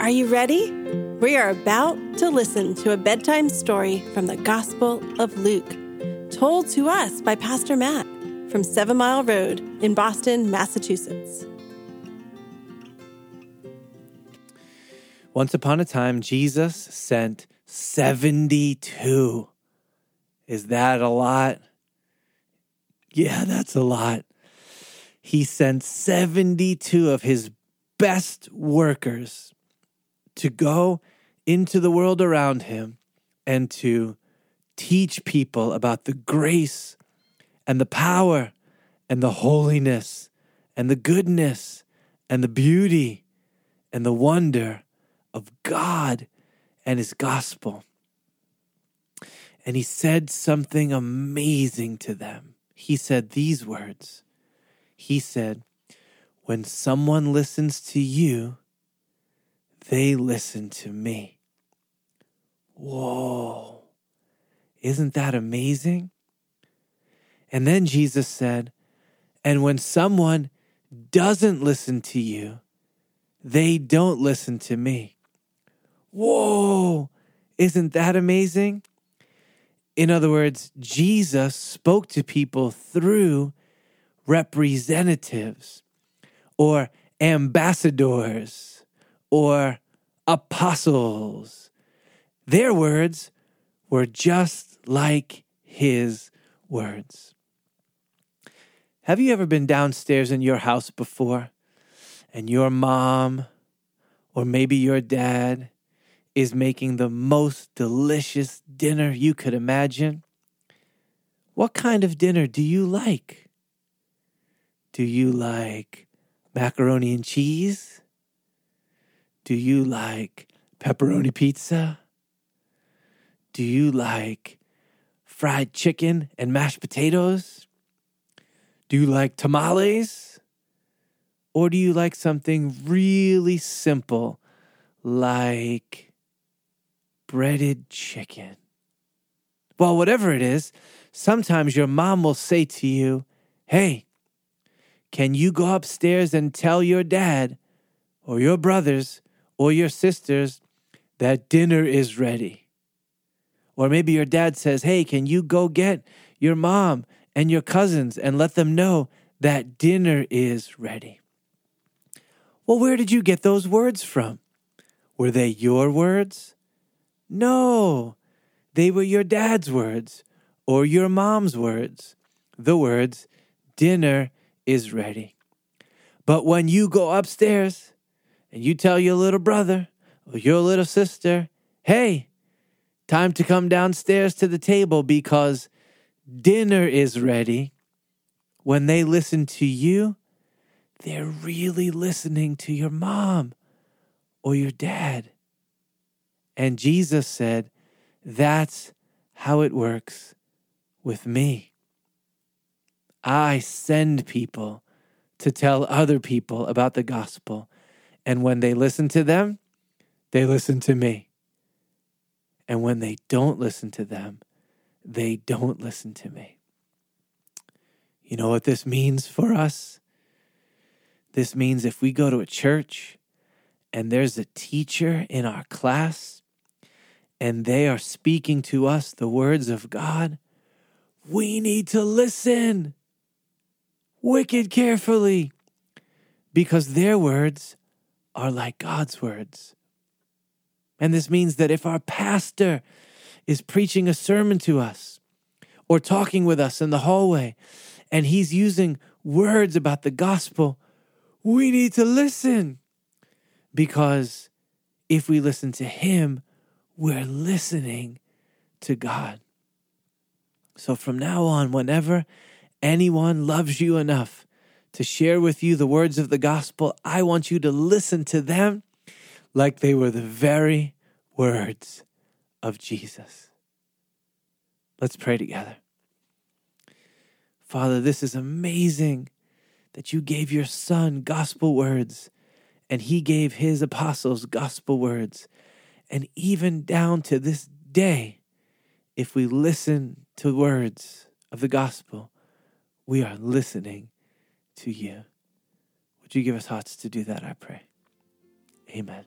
Are you ready? We are about to listen to a bedtime story from the Gospel of Luke, told to us by Pastor Matt from Seven Mile Road in Boston, Massachusetts. Once upon a time, Jesus sent 72. Is that a lot? Yeah, that's a lot. He sent 72 of his best workers to go into the world around him and to teach people about the grace and the power and the holiness and the goodness and the beauty and the wonder of God and his gospel. And he said something amazing to them. He said these words He said, When someone listens to you, they listen to me. Whoa. Isn't that amazing? And then Jesus said, And when someone doesn't listen to you, they don't listen to me. Whoa, isn't that amazing? In other words, Jesus spoke to people through representatives or ambassadors or apostles. Their words were just like his words. Have you ever been downstairs in your house before and your mom or maybe your dad is making the most delicious dinner you could imagine. What kind of dinner do you like? Do you like macaroni and cheese? Do you like pepperoni pizza? Do you like fried chicken and mashed potatoes? Do you like tamales? Or do you like something really simple like breaded chicken. Well, whatever it is, sometimes your mom will say to you, Hey, can you go upstairs and tell your dad or your brothers or your sisters that dinner is ready? Or maybe your dad says, Hey, can you go get your mom and your cousins and let them know that dinner is ready? Well, where did you get those words from? Were they your words? No, they were your dad's words or your mom's words. The words, dinner is ready. But when you go upstairs and you tell your little brother or your little sister, hey, time to come downstairs to the table because dinner is ready, when they listen to you, they're really listening to your mom or your dad. And Jesus said, That's how it works with me. I send people to tell other people about the gospel. And when they listen to them, they listen to me. And when they don't listen to them, they don't listen to me. You know what this means for us? This means if we go to a church and there's a teacher in our class and they are speaking to us the words of God, we need to listen wicked carefully because their words are like God's words. And this means that if our pastor is preaching a sermon to us or talking with us in the hallway and he's using words about the gospel, we need to listen because if we listen to him, we're listening to God. So from now on, whenever anyone loves you enough to share with you the words of the gospel, I want you to listen to them like they were the very words of Jesus. Let's pray together. Father, this is amazing that you gave your son gospel words and he gave his apostles gospel words and even down to this day, if we listen to words of the gospel, we are listening to you. Would you give us hearts to do that, I pray? Amen.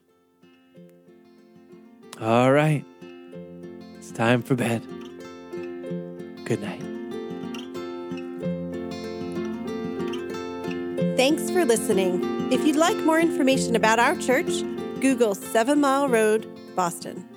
All right. It's time for bed. Good night. Thanks for listening. If you'd like more information about our church, Google Seven Mile Road, Boston.